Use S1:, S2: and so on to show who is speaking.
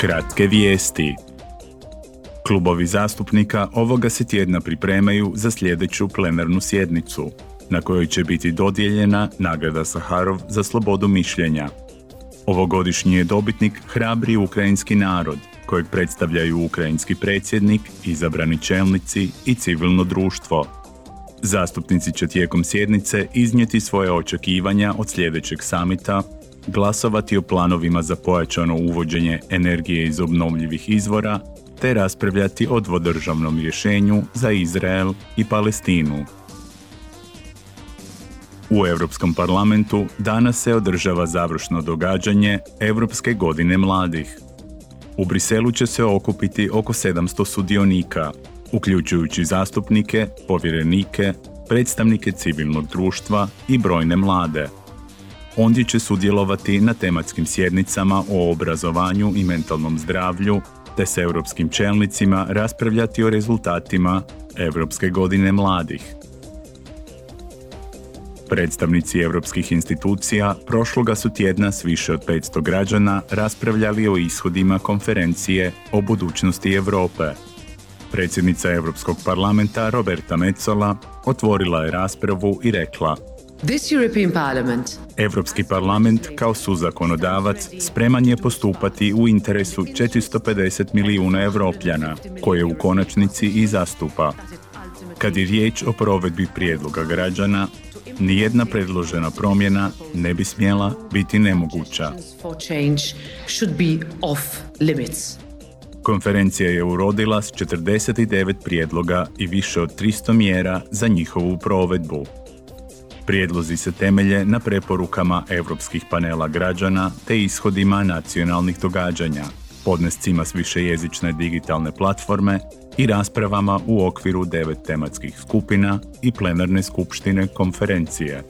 S1: Kratke vijesti. Klubovi zastupnika ovoga se tjedna pripremaju za sljedeću plenarnu sjednicu, na kojoj će biti dodijeljena nagrada Saharov za slobodu mišljenja. Ovogodišnji je dobitnik hrabri ukrajinski narod, kojeg predstavljaju ukrajinski predsjednik, izabrani čelnici i civilno društvo. Zastupnici će tijekom sjednice iznijeti svoje očekivanja od sljedećeg samita glasovati o planovima za pojačano uvođenje energije iz obnovljivih izvora te raspravljati o dvodržavnom rješenju za Izrael i Palestinu. U Europskom parlamentu danas se održava završno događanje Europske godine mladih. U Briselu će se okupiti oko 700 sudionika, uključujući zastupnike, povjerenike, predstavnike civilnog društva i brojne mlade – Ondje će sudjelovati na tematskim sjednicama o obrazovanju i mentalnom zdravlju, te s europskim čelnicima raspravljati o rezultatima Europske godine mladih. Predstavnici europskih institucija prošloga su tjedna s više od 500 građana raspravljali o ishodima konferencije o budućnosti Europe. Predsjednica Europskog parlamenta Roberta Metzola otvorila je raspravu i rekla
S2: This European Parliament
S1: Europski parlament kao suzakonodavac spreman je postupati u interesu 450 milijuna evropljana, koje u konačnici i zastupa. Kad je riječ o provedbi prijedloga građana, nijedna predložena promjena ne bi smjela biti nemoguća. Konferencija je urodila s 49 prijedloga i više od 300 mjera za njihovu provedbu. Prijedlozi se temelje na preporukama europskih panela građana te ishodima nacionalnih događanja, podnescima s višejezične digitalne platforme i raspravama u okviru devet tematskih skupina i plenarne skupštine konferencije.